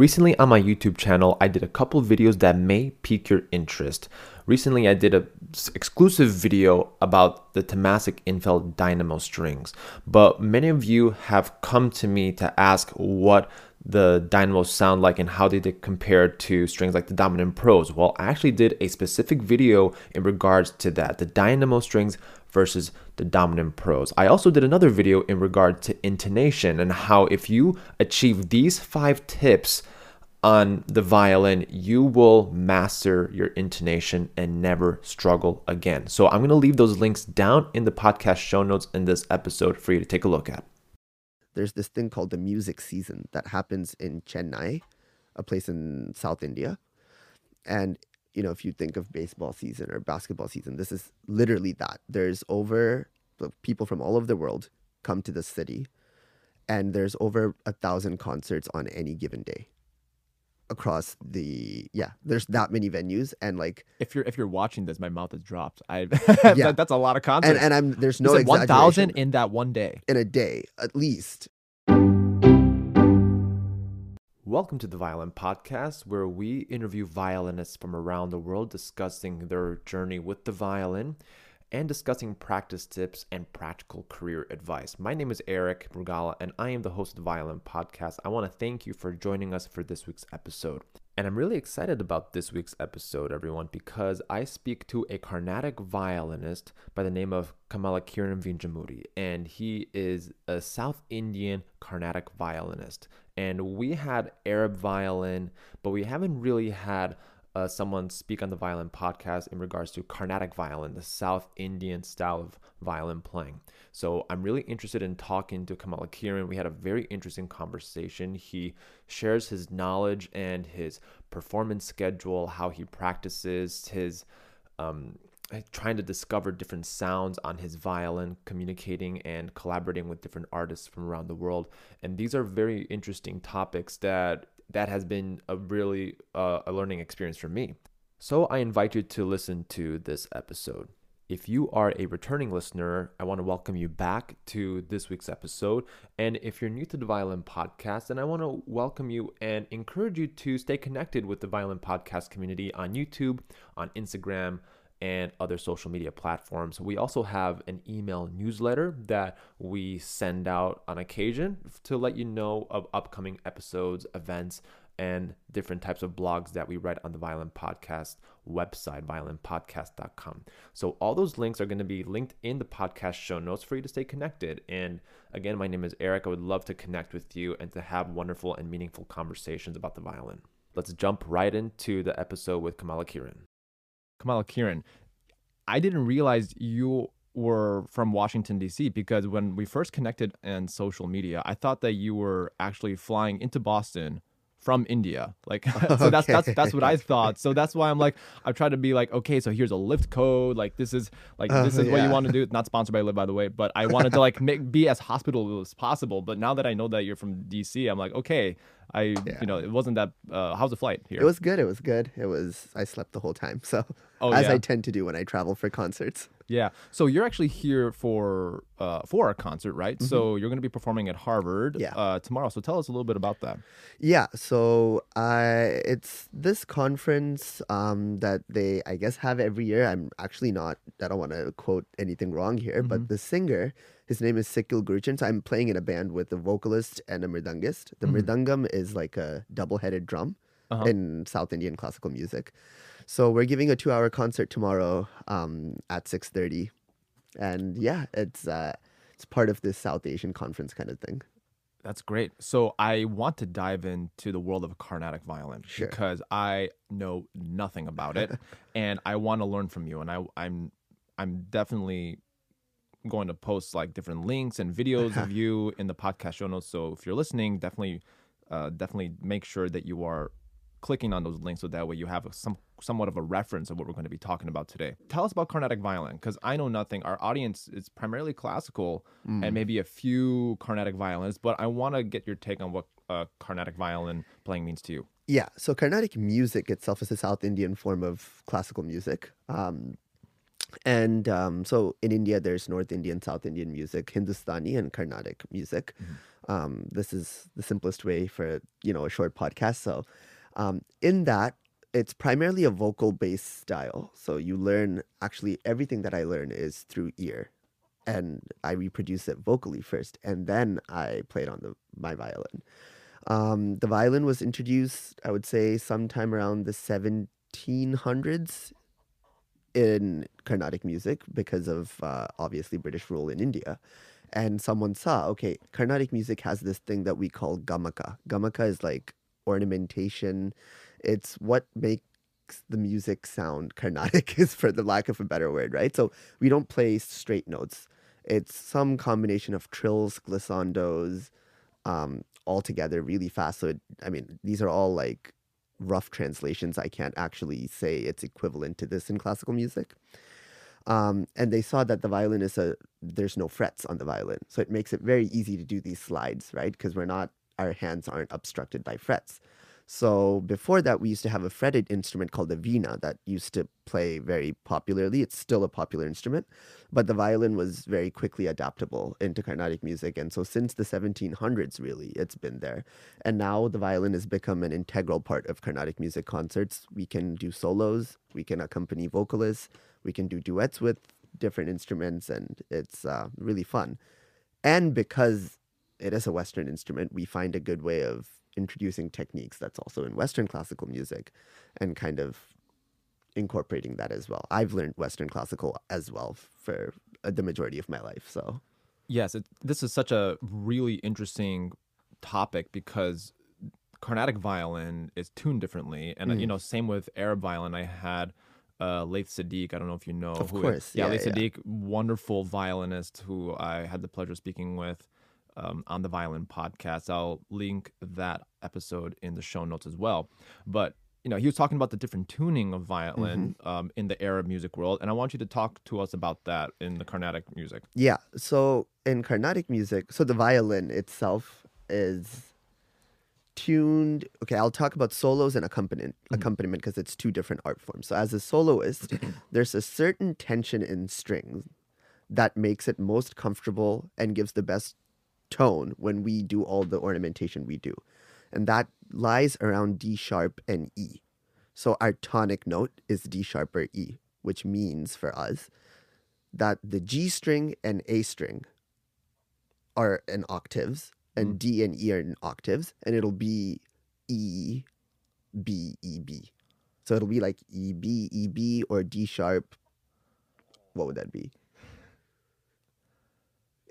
Recently on my YouTube channel, I did a couple videos that may pique your interest. Recently, I did an exclusive video about the Thomastik-Infeld Dynamo strings, but many of you have come to me to ask what the dynamos sound like and how did they compare to strings like the dominant pros. Well i actually did a specific video in regards to that the dynamo strings versus the dominant pros. I also did another video in regard to intonation and how if you achieve these five tips on the violin, you will master your intonation and never struggle again. So, I'm going to leave those links down in the podcast show notes in this episode for you to take a look at there's this thing called the music season that happens in Chennai, a place in South India. And, you know, if you think of baseball season or basketball season, this is literally that. There's over people from all over the world come to the city, and there's over a thousand concerts on any given day across the yeah there's that many venues and like if you're if you're watching this my mouth has dropped. I yeah. that's a lot of concerts and, and i'm there's no 1000 in that one day. In a day at least. Welcome to the Violin Podcast, where we interview violinists from around the world discussing their journey with the violin and discussing practice tips and practical career advice. My name is Eric Mrugala, and I am the host of the Violin Podcast. I want to thank you for joining us for this week's episode. And I'm really excited about this week's episode, everyone, because I speak to a Carnatic violinist by the name of Kamalakiran Vinjamuri, and he is a South Indian Carnatic violinist. And we had Arab violin, but we haven't really had uh, someone speak on the violin podcast in regards to Carnatic violin, the South Indian style of violin playing. So I'm really interested in talking to Kamala Kamalakiran. We had a very interesting conversation. He shares his knowledge and his performance schedule, how he practices, his um, trying to discover different sounds on his violin, communicating and collaborating with different artists from around the world. And these are very interesting topics that that has been a really uh, a learning experience for me. So I invite you to listen to this episode. If you are a returning listener, I want to welcome you back to this week's episode. And if you're new to the Violin Podcast, then I want to welcome you and encourage you to stay connected with the Violin Podcast community on YouTube, on Instagram, and other social media platforms. We also have an email newsletter that we send out on occasion to let you know of upcoming episodes, events, and different types of blogs that we write on the Violin Podcast website, violinpodcast.com. So all those links are going to be linked in the podcast show notes for you to stay connected. And again, my name is Eric. I would love to connect with you and to have wonderful and meaningful conversations about the violin. Let's jump right into the episode with Kamalakiran. Kamalakiran, I didn't realize you were from Washington D.C. because when we first connected on social media, I thought that you were actually flying into Boston from India. Like so okay. that's that's that's what I thought. So that's why I'm like I tried to be like okay, so here's a Lyft code. Like this is like uh, this is yeah. what you want to do. Not sponsored by Lyft by the way, but I wanted to like make be as hospitable as possible. But now that I know that you're from DC, I'm like okay, I yeah. you know it wasn't that. Uh, how's the flight here? It was good. It was good. It was. I slept the whole time. So oh, as yeah. I tend to do when I travel for concerts. Yeah. So you're actually here for uh, for a concert, right? Mm-hmm. So you're going to be performing at Harvard yeah. uh, tomorrow. So tell us a little bit about that. Yeah. So I it's this conference um, that they I guess have every year. I'm actually not. I don't want to quote anything wrong here, mm-hmm. but the singer his name is Sikkil Gurucharan. So I'm playing in a band with a vocalist and a mridangist. The mm-hmm. mridangam is like a double-headed drum uh-huh. in South Indian classical music. So we're giving a two-hour concert tomorrow um, at 6:30, and yeah, it's uh, it's part of this South Asian conference kind of thing. That's great. So I want to dive into the world of Carnatic violin sure. because I know nothing about it, and I want to learn from you. And I, I'm I'm definitely going to post like different links and videos of you in the podcast show notes. So if you're listening, definitely, uh, definitely make sure that you are clicking on those links so that way you have some somewhat of a reference of what we're going to be talking about today. Tell us about Carnatic violin because I know nothing. Our audience is primarily classical mm. and maybe a few Carnatic violins, but I want to get your take on what uh, Carnatic violin playing means to you. Yeah, so Carnatic music itself is a South Indian form of classical music. Um, And um, so in India, there's North Indian, South Indian music, Hindustani, and Carnatic music. Mm-hmm. Um, this is the simplest way for you know a short podcast. So um, in that, it's primarily a vocal based style. So you learn actually everything that I learn is through ear, and I reproduce it vocally first, and then I play it on the my violin. Um, the violin was introduced, I would say, sometime around the 1700s in Carnatic music because of uh, obviously British rule in India. And someone saw, okay, Carnatic music has this thing that we call gamaka. Gamaka is like ornamentation. It's what makes the music sound Carnatic, is for the lack of a better word, right? So we don't play straight notes. It's some combination of trills, glissandos, um, all together really fast. So, it, I mean, these are all like rough translations. I can't actually say it's equivalent to this in classical music. Um, and they saw that the violin is a there's no frets on the violin, so it makes it very easy to do these slides, right? Because we're not our hands aren't obstructed by frets. So before that, we used to have a fretted instrument called the vina that used to play very popularly. It's still a popular instrument, but the violin was very quickly adaptable into Carnatic music. And so since the 1700s, really, it's been there. And now the violin has become an integral part of Carnatic music concerts. We can do solos, we can accompany vocalists, we can do duets with different instruments, and it's uh, really fun. And because it is a Western instrument, we find a good way of introducing techniques that's also in Western classical music and kind of incorporating that as well. I've learned Western classical as well for the majority of my life. So, yes, it, this is such a really interesting topic because Carnatic violin is tuned differently, and mm. you know, same with Arab violin. I had uh, Laith Sadiq. I don't know if you know. Of who, course, yeah, yeah Laith yeah. Sadiq, wonderful violinist who I had the pleasure of speaking with um, on the Violin podcast. I'll link that episode in the show notes as well. But you know, he was talking about the different tuning of violin mm-hmm. um, in the Arab music world, and I want you to talk to us about that in the Carnatic music. Yeah. So in Carnatic music, so the violin itself is tuned. Okay, I'll talk about solos and accompaniment mm-hmm. accompaniment because it's two different art forms. So as a soloist, there's a certain tension in strings that makes it most comfortable and gives the best tone when we do all the ornamentation we do. And that lies around D sharp and E. So our tonic note is D sharp or E, which means for us that the G string and A string are in octaves and mm. D and E are in octaves, and it'll be E, B, E, B. So it'll be like E, B, E, B, or D sharp. What would that be?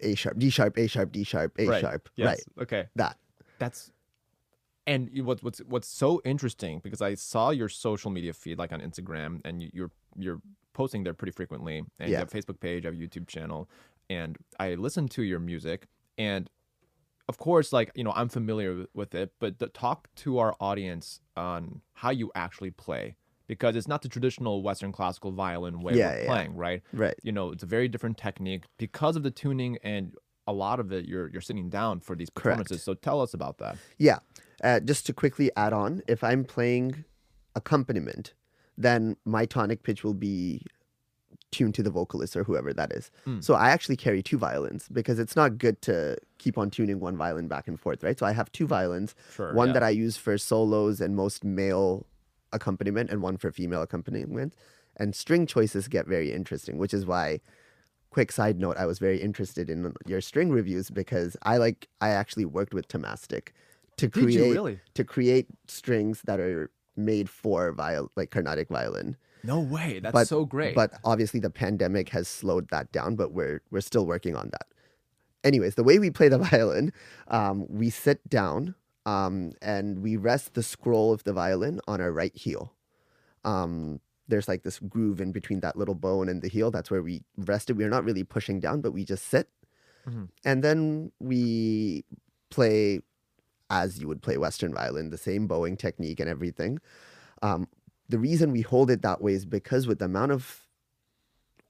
A sharp, D sharp, A sharp, D sharp, A right. sharp. Yes. Right. Okay. That. That's and what's what's what's so interesting because I saw your social media feed like on Instagram and you, you're you're posting there pretty frequently and yeah. you have a Facebook page, you have a YouTube channel, and I listen to your music and of course like you know I'm familiar with it, but talk to our audience on how you actually play because it's not the traditional Western classical violin way yeah, of playing, yeah. right? Right. You know, it's a very different technique because of the tuning and a lot of it you're you're sitting down for these performances. Correct. So tell us about that. Yeah. Uh, just to quickly add on, if I'm playing accompaniment, then my tonic pitch will be tuned to the vocalist or whoever that is. Mm. So I actually carry two violins because it's not good to keep on tuning one violin back and forth, right? So I have two violins, sure, one yeah. that I use for solos and most male accompaniment and one for female accompaniment. And string choices get very interesting, which is why quick side note, I was very interested in your string reviews because I like I actually worked with Thomastik to create really? to create strings that are made for viol like Carnatic violin. No way, that's but, so great. But obviously the pandemic has slowed that down, but we're we're still working on that. Anyways, the way we play the violin, um, we sit down um, and we rest the scroll of the violin on our right heel. Um, there's like this groove in between that little bone and the heel. That's where we rest it. We're not really pushing down, but we just sit. Mm-hmm. And then we play as you would play Western violin, the same bowing technique and everything. Um, the reason we hold it that way is because with the amount of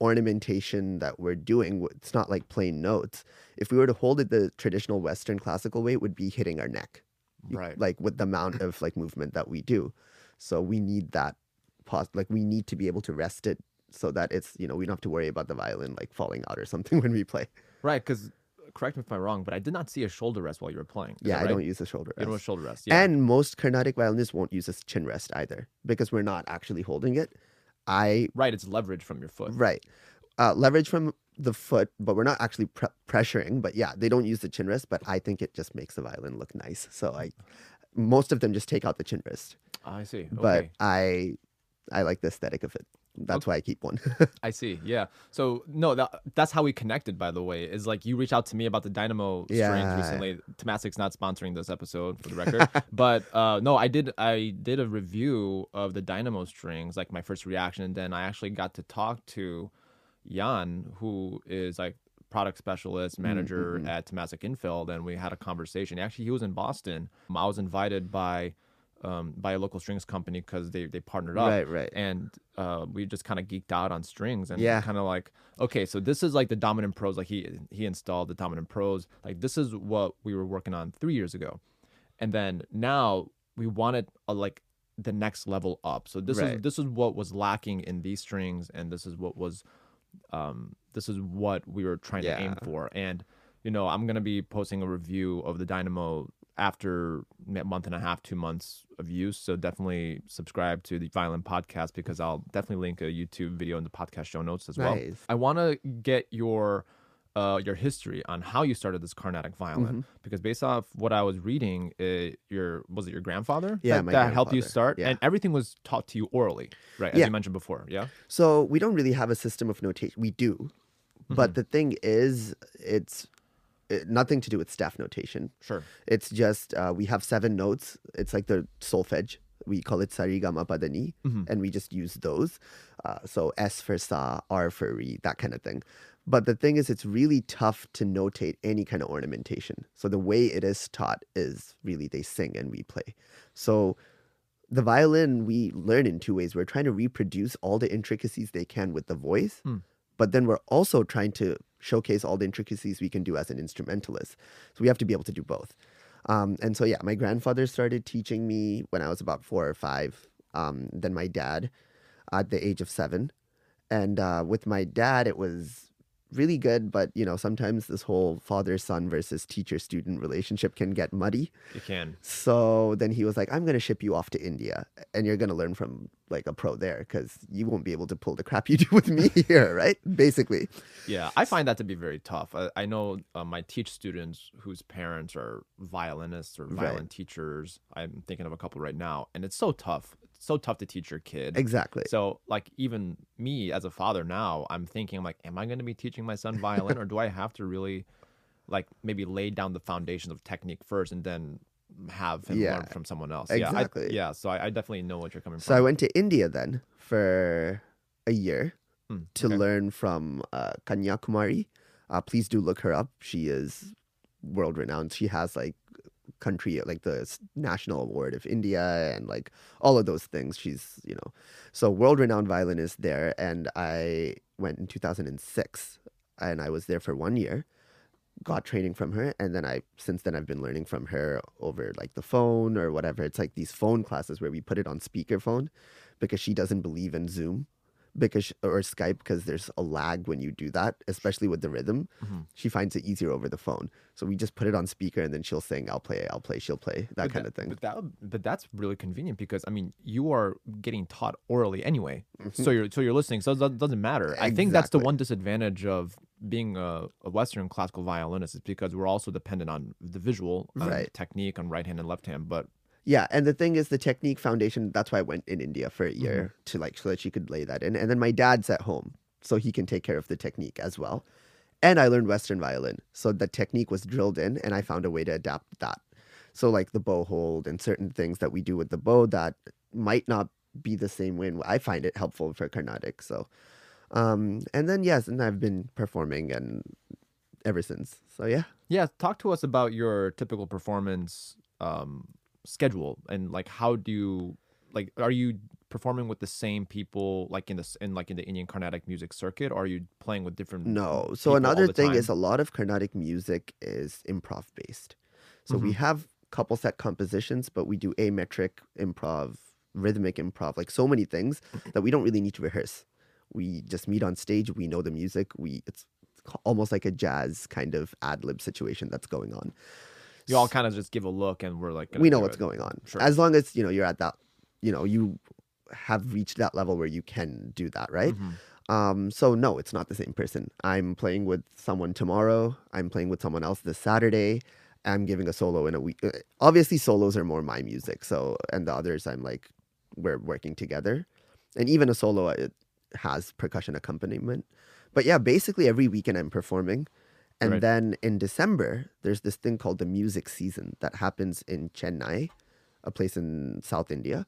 ornamentation that we're doing, it's not like plain notes. If we were to hold it the traditional Western classical way, it would be hitting our neck right like with the amount of like movement that we do so we need that pause like we need to be able to rest it so that it's you know we don't have to worry about the violin like falling out or something when we play. Right, because correct me if I'm wrong, but I did not see a shoulder rest while you were playing. Is yeah, that I don't use a shoulder You don't rest. shoulder rest. Yeah. And most Carnatic violinists won't use a chin rest either because we're not actually holding it. I right, it's leverage from your foot. right uh, leverage from the foot, but we're not actually pre- pressuring. But yeah, they don't use the chin rest, but I think it just makes the violin look nice. So I, most of them just take out the chin rest, I see. Okay. but I, I like the aesthetic of it. That's why I keep one. I see. Yeah. So no, that that's how we connected. By the way, is like you reached out to me about the Dynamo strings Yeah. recently. Thomastik's not sponsoring this episode for the record, but uh, no, I did. I did a review of the Dynamo strings, like my first reaction, and then I actually got to talk to Jan, who is like product specialist mm, manager mm, mm. at Thomastik-Infeld, and we had a conversation. Actually, he was in Boston. Um, I was invited by. Um, by a local strings company because they, they partnered up Right, right. and uh, we just kind of geeked out on strings and Yeah. kind of like okay so this is like the dominant pros like he he installed the dominant pros like this is what we were working on three years ago and then now we wanted a, uh, like the next level up so this is this is what was lacking in these strings and this is what was um this is what we were trying to aim for. And you know i'm gonna be posting a review of the dynamo after a month and a half two months of use. So definitely subscribe to the violin podcast because i'll definitely link a youtube video in the podcast show notes as well. I want to get your uh, your history on how you started this Carnatic violin, Mm-hmm. because based off what I was reading, uh, your was it your grandfather Yeah, that, that helped you start, Yeah. and everything was taught to you orally, right? As Yeah. you mentioned before, yeah. So we don't really have a system of notation. We do, Mm-hmm. but the thing is, it's it, nothing to do with staff notation. Sure. It's just uh, we have seven notes. It's like the solfege. We call it sarigama padani, Mm-hmm. and we just use those. Uh, so S for sa, R for re, that kind of thing. But the thing is, it's really tough to notate any kind of ornamentation. So the way it is taught is really they sing and we play. So the violin we learn in two ways. We're trying to reproduce all the intricacies they can with the voice, but then we're also trying to showcase all the intricacies we can do as an instrumentalist. So we have to be able to do both. Um, and so yeah, my grandfather started teaching me when I was about four or five. Um, then my dad at the age of seven, and uh, with my dad, it was really good. But you know, sometimes this whole father son versus teacher student relationship can get muddy. You can. So then he was like, I'm going to ship you off to India and you're going to learn from like a pro there because you won't be able to pull the crap you do with me here, right? Basically. Yeah, I find that to be very tough. I, I know um, I teach students whose parents are violinists or Right. violin teachers. I'm thinking of a couple right now, and it's so tough. So tough to teach your kid. Exactly. So, like, even me as a father now, I'm thinking, I'm like, am I going to be teaching my son violin, or do I have to really, like, maybe lay down the foundations of technique first and then have him Yeah, learn from someone else? exactly. Yeah, I, yeah. So I, I definitely know what you're coming from. So I went to India then for a year Hmm, to okay. learn from uh, Kanyakumari. Uh, please do look her up. She is world renowned. She has like country like the national award of India and like all of those things. She's you know so world renowned violinist there. And I went in 2006, and I was there for one year. Got training from her, and then I since then I've been learning from her over like the phone or whatever. It's like these phone classes where we put it on speakerphone because she doesn't believe in Zoom because or Skype because there's a lag when you do that, especially with the rhythm. She finds it easier over the phone. So we just put it on speaker and then she'll sing, I'll play, I'll play, she'll play, that But kind that- of thing. But that, but that's really convenient because I mean, you are getting taught orally anyway, Mm-hmm. so you're so you're listening. So it doesn't- matter. I think that's the one disadvantage of being a, a Western classical violinist is because we're also dependent on the visual on Right. technique on right hand and left hand. But Yeah, and the thing is, the technique foundation. That's why I went in India for a year Mm-hmm. to like so that she could lay that in, and then my dad's at home, so he can take care of the technique as well. And I learned Western violin, so the technique was drilled in, and I found a way to adapt that. So like the bow hold and certain things that we do with the bow that might not be the same way. And I find it helpful for Carnatic. So, um, and then yes, and I've been performing and ever since. So yeah. yeah, talk to us about your typical performance um, schedule and like how do you like are you performing with the same people like in this in like in the Indian Carnatic music circuit or are you playing with different No. So another thing time? is a lot of Carnatic music is improv based. So we mm-hmm. have couple set compositions, but we do ametric improv, rhythmic improv, like so many things that we don't really need to rehearse. We just meet on stage. We know the music. We it's almost like a jazz kind of ad lib situation that's going on. You all kind of just give a look, and we're like, we know what's it. going on. Sure. As long as you know you're at that, you know you have reached that level where you can do that, right? Mhm. Um, so no, it's not the same person. I'm playing with someone tomorrow. I'm playing with someone else this Saturday. I'm giving a solo in a week. Uh, Obviously, solos are more my music. So, and the others, I'm like, we're working together. And even a solo, it has percussion accompaniment. But yeah, basically every weekend I'm performing. And Right. then in December, there's this thing called the music season that happens in Chennai, a place in South India.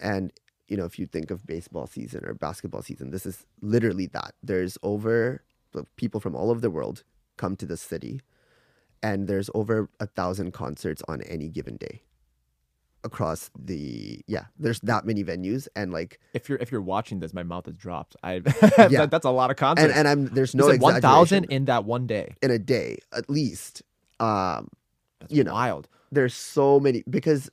And you know, if you think of baseball season or basketball season, this is literally that. There's over people from all over the world come to the city, and there's over a thousand concerts on any given day across the yeah. There's that many venues, and like If you're if you're watching this, my mouth has dropped. I Yeah. that, that's a lot of concerts. and, and I'm there's no You one thousand in that one day. in a day at least. Um, That's You know. wild. there's so many because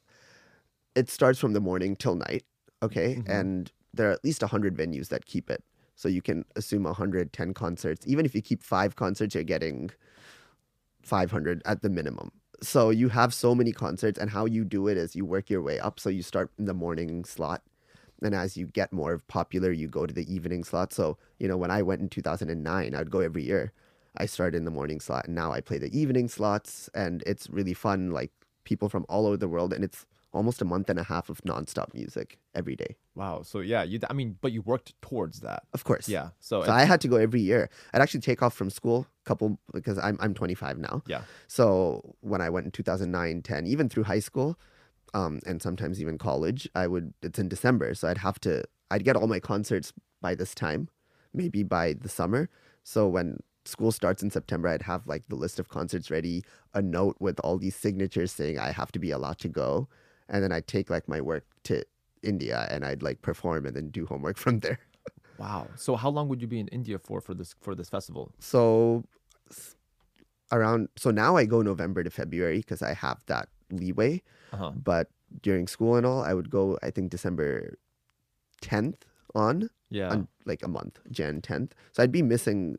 it starts from the morning till night okay Mhm. and there are at least 100 venues that keep it so you can assume 110 concerts even if you keep five concerts you're getting 500 at the minimum so you have so many concerts and how you do it is you work your way up. So you start in the morning slot and as you get more popular you go to the evening slot. So you know when i went in 2009 i'd go every year. I started in the morning slot and now i play the evening slots and it's really fun like people from all over the world and it's almost a month and a half of nonstop music every day Wow. So yeah, you. I mean, but you worked towards that. of course Yeah. So, so i had to go every year i'd actually take off from school a couple because i'm, I'm 25 now yeah. So when I went in 2009, 10, even through high school, um, and sometimes even college, I would, it's in December. So I'd have to, I'd get all my concerts by this time, maybe by the summer. So when school starts in September, I'd have like the list of concerts ready, a note with all these signatures saying I have to be allowed to go. And then I'd take like my work to India and I'd like perform and then do homework from there. Wow. So how long would you be in India for for this for this festival? So around, so now I go November to February because I have that leeway. Uh huh. but during school and all, I would go. I think December tenth on, Yeah. on like a month, Jan tenth. So I'd be missing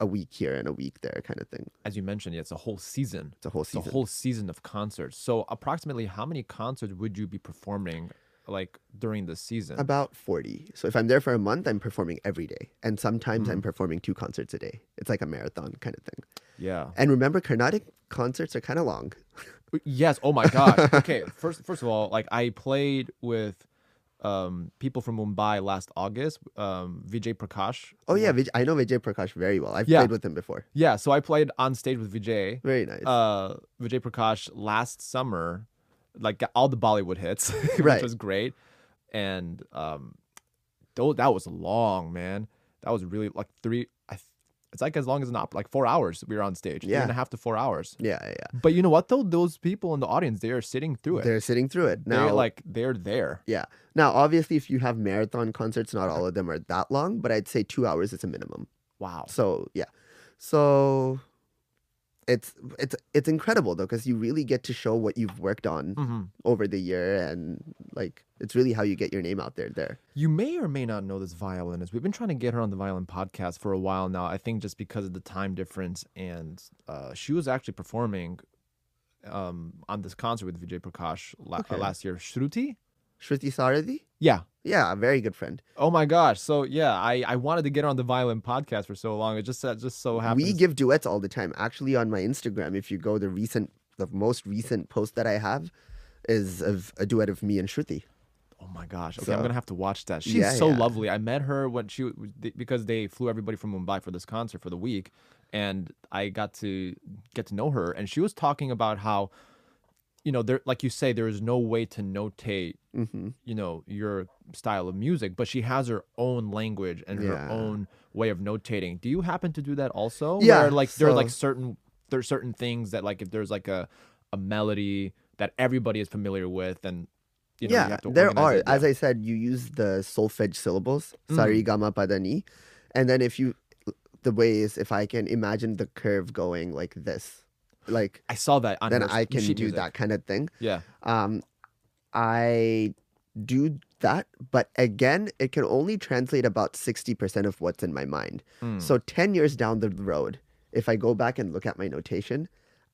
a week here and a week there, kind of thing. As you mentioned, yeah, it's a whole season. It's a whole season. It's a whole season of concerts. So approximately how many concerts would you be performing like during the season? About forty. So if I'm there for a month, I'm performing every day, and sometimes Mm. I'm performing two concerts a day. It's like a marathon kind of thing. yeah. And remember, Carnatic concerts are kind of long. Yes. Oh my God. okay. First, first of all, like I played with um, people from Mumbai last August. Um, Vijay Prakash. Oh yeah, Vij- I know Vijay Prakash very well. I've Yeah. played with him before. Yeah. So I played on stage with Vijay. Very nice. Uh, Vijay Prakash last summer, like got all the Bollywood hits, which Right. was great. And um, that was long, man. That was really like three. It's like as long as an op, like four hours we were on stage. Three Yeah. and a half to four hours. yeah, yeah. But you know what though? Those people in the audience, they are sitting through it. They're sitting through it They're now. like they're there. Yeah. Now, obviously, if you have marathon concerts, not all of them are that long, but I'd say two hours is a minimum. Wow. So yeah, so it's it's it's incredible though because you really get to show what you've worked on hmm over the year, and like it's really how you get your name out there. There. You may or may not know this violinist. We've been trying to get her on the violin podcast for a while now. I think just because of the time difference, and uh, she was actually performing um, on this concert with Vijay Prakash la- Okay. uh, last year. Shruti? Shruti Sarathy. Yeah. Yeah, a very good friend. Oh my gosh. So yeah, I, I wanted to get her on the violin podcast for so long. It just uh, just so happens. We give duets all the time. Actually, on my Instagram, if you go the recent, the most recent post that I have is of a duet of me and Shruti. Oh my gosh. Okay, So- I'm gonna have to watch that. She's Yeah, so yeah. lovely. I met her when she because they flew everybody from Mumbai for this concert for the week, and I got to get to know her. And she was talking about how, you know, there like you say, there is no way to notate, hmm you know, your style of music, but she has her own language and her own way of notating. Do you happen to do that also? Yeah, Where, like there are like so- certain there's certain things that like if there's like a a melody that everybody is familiar with and you know, you yeah, have to there are. it. As I said, you use the solfege syllables, Mm. sari, gama, pada, ni, and then if you, the way is if I can imagine the curve going like this, like I saw that on then her I can do music. that kind of thing. Yeah. Um, I do that, but again, it can only translate about 60% of what's in my mind. Mm. So 10 years down the road, if I go back and look at my notation,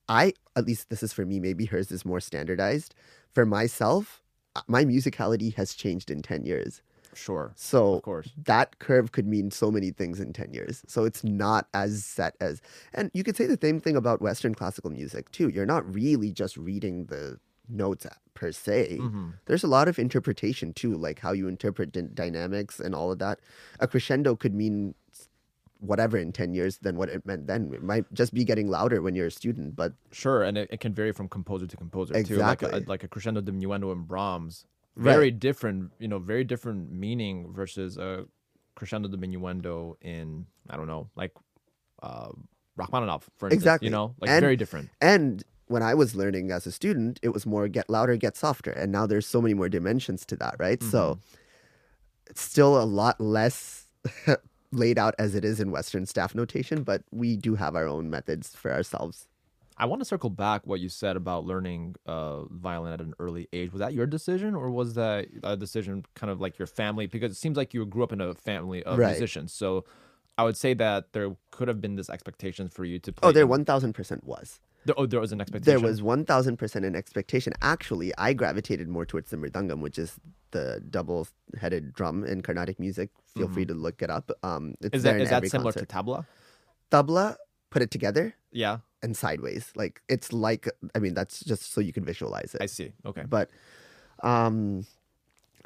I, at least this is for me, maybe hers is more standardized. For myself, uh, my musicality has changed in 10 years. Sure. So Of course. that curve could mean so many things in 10 years. So it's not as set as, and you could say the same thing about Western classical music too. You're not really just reading the notes per se. Mhm. There's a lot of interpretation too, like how you interpret d- dynamics and all of that. A crescendo could mean whatever in 10 years than what it meant then. It might just be getting louder when you're a student, but Sure, and it, it can vary from composer to composer too. Like a, Exactly. like a crescendo diminuendo in Brahms, Right. very different. You know, very different meaning versus a crescendo diminuendo in I don't know, like uh, Rachmaninoff, for instance. Exactly. You know, like And- very different. And when I was learning as a student, it was more get louder, get softer. And now there's so many more dimensions to that, right? So it's still a lot less laid out as it is in Western staff notation, but we do have our own methods for ourselves. I want to circle back what you said about learning uh, violin at an early age. Was that your decision, or was that a decision kind of like your family? Because it seems like you grew up in a family of Right. musicians. So I would say that there could have been this expectation for you to play. Oh, there 1000% was. there- oh, there was an expectation. There was 1000% an expectation. Actually, I gravitated more towards the mridangam, which is the double headed drum in Carnatic music. Feel free to look it up. Um, it's Mm-hmm. Is that is that similar concert. to tabla? tabla, put it together, Yeah, and sideways. Like it's like I mean that's just so you can visualize it. I see. Okay. But um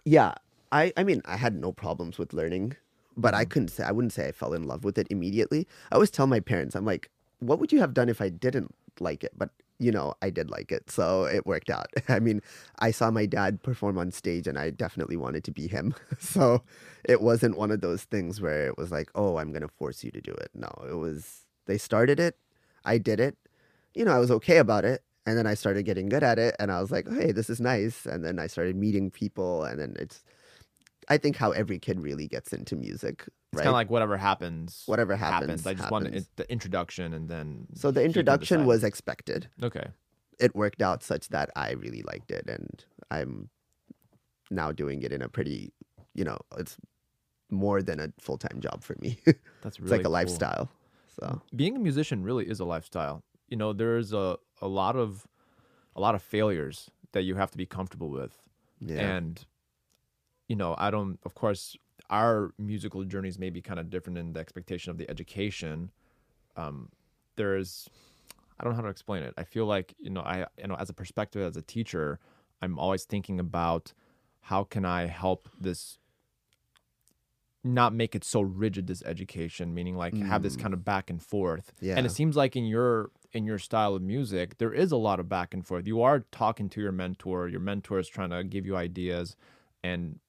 yeah, I I mean I had no problems with learning, but Mm-hmm. I couldn't say I wouldn't say I fell in love with it immediately. I always tell my parents I'm like, what would you have done if I didn't like it? But you know, I did like it, so it worked out. I mean, I saw my dad perform on stage and I definitely wanted to be him. so it wasn't one of those things where it was like, "Oh, I'm going to force you to do it." No, it was they started it, I did it. You know, I was okay about it, and then I started getting good at it and I was like, "Hey, this is nice." And then I started meeting people and then it's I think how every kid really gets into music, It's right? kind of like whatever happens. Whatever happens, I just wanted happens. it, the introduction and then. so the introduction was expected. okay. It worked out such that I really liked it and I'm now doing it in a pretty, you know, it's more than a full-time job for me. That's really like a cool. lifestyle. So, being a musician really is a lifestyle. You know, there's a, a lot of a lot of failures that you have to be comfortable with. yeah. And you know, I don't of course our musical journeys may be kind of different in the expectation of the education. Um there's I don't know how to explain it. I feel like, you know, I you know, as a perspective as a teacher, I'm always thinking about how can I help this not make it so rigid this education meaning like have this kind of back and forth. Yeah and it seems like in your in your style of music there is a lot of back and forth. You are talking to your mentor your mentor is trying to give you ideas and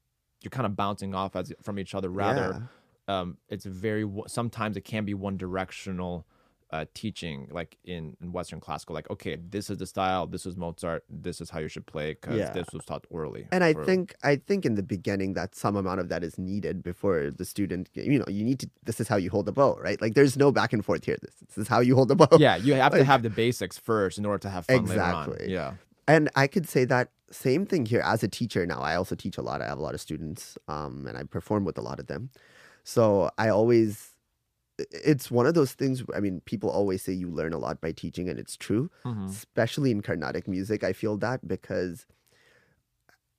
you're kind of bouncing off as from each other. Rather um, it's very sometimes it can be one directional uh, teaching like in, in western classical like okay this is the style this is mozart this is how you should play because Yeah. this was taught orally And I think I think in the beginning that some amount of that is needed before the student you know, you need to this is how you hold the bow, right? Like there's no back and forth here. This, this is how you hold the bow. yeah you have to have the basics first in order to have fun later on Exactly. yeah And I could say that same thing here as a teacher now. I also teach a lot. I have a lot of students, um, and I perform with a lot of them. So I always, it's one of those things. I mean, people always say you learn a lot by teaching, and it's true. Mhm. Especially in Carnatic music, I feel that because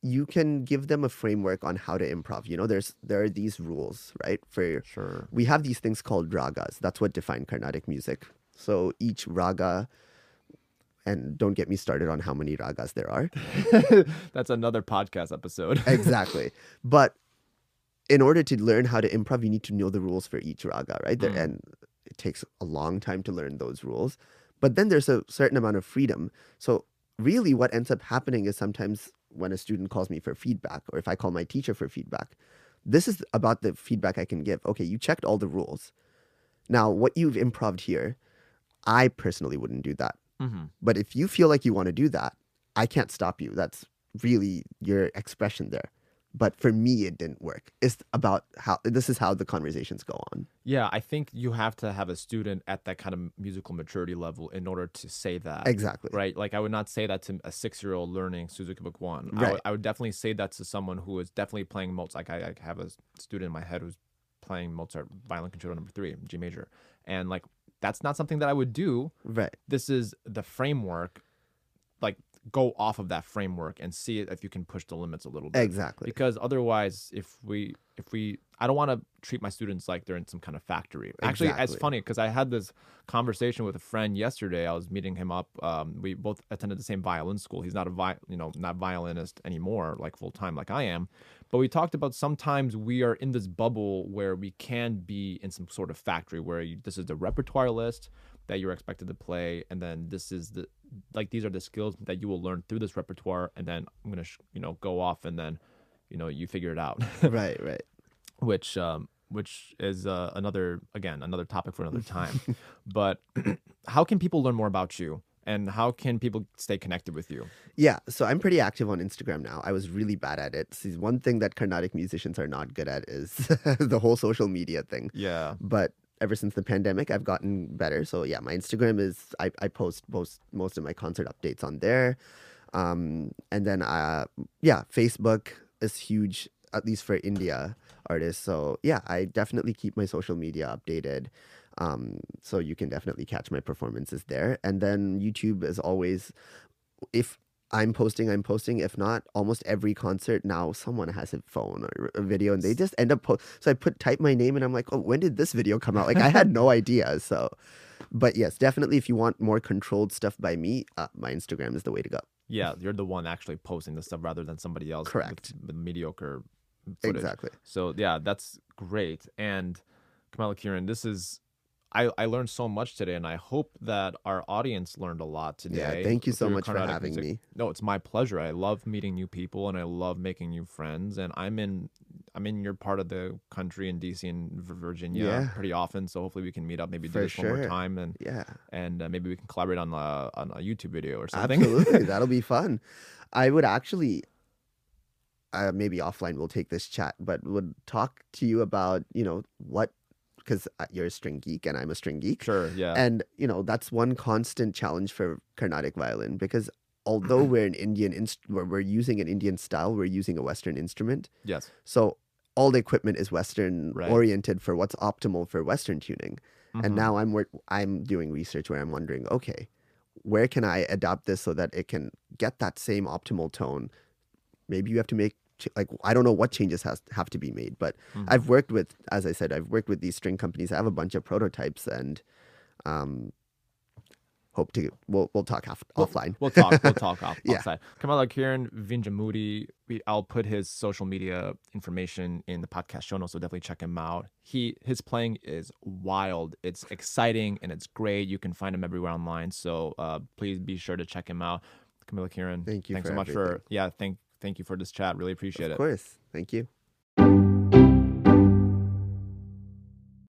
you can give them a framework on how to improv. You know, there's there are these rules, right? For sure we have these things called ragas. That's what define Carnatic music. So each raga, and don't get me started on how many ragas there are. that's another podcast episode exactly. But in order to learn how to improv, you need to know the rules for each raga, right? Mm. And it takes a long time to learn those rules. But then there's a certain amount of freedom. So really what ends up happening is sometimes when a student calls me for feedback or if I call my teacher for feedback, this is about the feedback I can give. Okay, you checked all the rules. Now, what you've improved here, I personally wouldn't do that. hmm But if you feel like you want to do that, I can't stop you. That's really your expression there. But for me it didn't work. It's about how this is how the conversations go on. Yeah i think you have to have a student at that kind of musical maturity level in order to say that exactly. right? Like i would not say that to a six year old learning suzuki book one. Right. I, would, would definitely say that to someone who is definitely playing mozart like I, I have a student in my head who's playing mozart violin concerto number three g major. And like that's not something that i would do. Right. This is the framework like go off of that framework and see if you can push the limits a little bit. Exactly. Because otherwise, if we if we I don't want to treat my students like they're in some kind of factory. Actually, Exactly. it's funny because I had this conversation with a friend yesterday. I was meeting him up. Um, we both attended the same violin school. He's not a vi- you know not violinist anymore, like full time, like I am. But we talked about sometimes we are in this bubble where we can be in some sort of factory where you, this is the repertoire list that you're expected to play, and then this is the like these are the skills that you will learn through this repertoire, and then I'm gonna sh- you know go off and then you know you figure it out. right right which um which is uh, another again another topic for another time but how can people learn more about you and how can people stay connected with you Yeah, so I'm pretty active on Instagram now. I was really bad at it. See, one thing that Carnatic musicians are not good at is the whole social media thing. yeah But ever since the pandemic, I've gotten better. So yeah, my Instagram is I, I post most most of my concert updates on there. Um, and then uh, yeah, Facebook is huge, at least for India artists. So yeah, I definitely keep my social media updated. Um, so you can definitely catch my performances there. And then YouTube is always, if I'm posting, I'm posting. If not, almost every concert now someone has a phone or a video, and they just end up. Po- so I put type my name, and I'm like, oh, when did this video come out? Like I had no idea. So, but yes, definitely, if you want more controlled stuff by me, uh, my Instagram is the way to go. yeah you're the one actually posting the stuff rather than somebody else Correct. with, mediocre footage. Exactly. so yeah that's great and Kamalakiran this is I, I learned so much today, and I hope that our audience learned a lot today. Yeah, thank you so much for having music. me. No, it's my pleasure. I love meeting new people, and I love making new friends. And I'm in I'm in your part of the country in DC and Virginia Yeah. pretty often. So hopefully we can meet up, maybe do For this one more time, and Yeah, and uh, maybe we can collaborate on a on a YouTube video or something. absolutely. That'll be fun. I would actually, uh, maybe offline we'll take this chat, but would talk to you about you know what because you're a string geek and I'm a string geek. sure. Yeah. And you know that's one constant challenge for Carnatic violin because although we're an Indian inst- we're, we're using an Indian style, we're using a Western instrument. yes. So all the equipment is Western Right. oriented for what's optimal for Western tuning. Mhm. And now I'm work- I'm doing research where I'm wondering, okay, where can I adapt this so that it can get that same optimal tone? Maybe you have to make like I don't know what changes has have to be made, but Mhm. I've worked with, as I said, I've worked with these string companies. I have a bunch of prototypes and um, hope to we'll we'll talk off, We'll- offline. We'll talk. We'll talk off, Yeah. offside. Kamalakiran Vinjamuri. We, I'll put his social media information in the podcast show notes, so definitely check him out. He his playing is wild. It's exciting and it's great. You can find him everywhere online. So uh, please be sure to check him out. Kamalakiran. Thank you Thanks so much for yeah. Thank thank you for this chat. Really appreciate of it. Of course, thank you.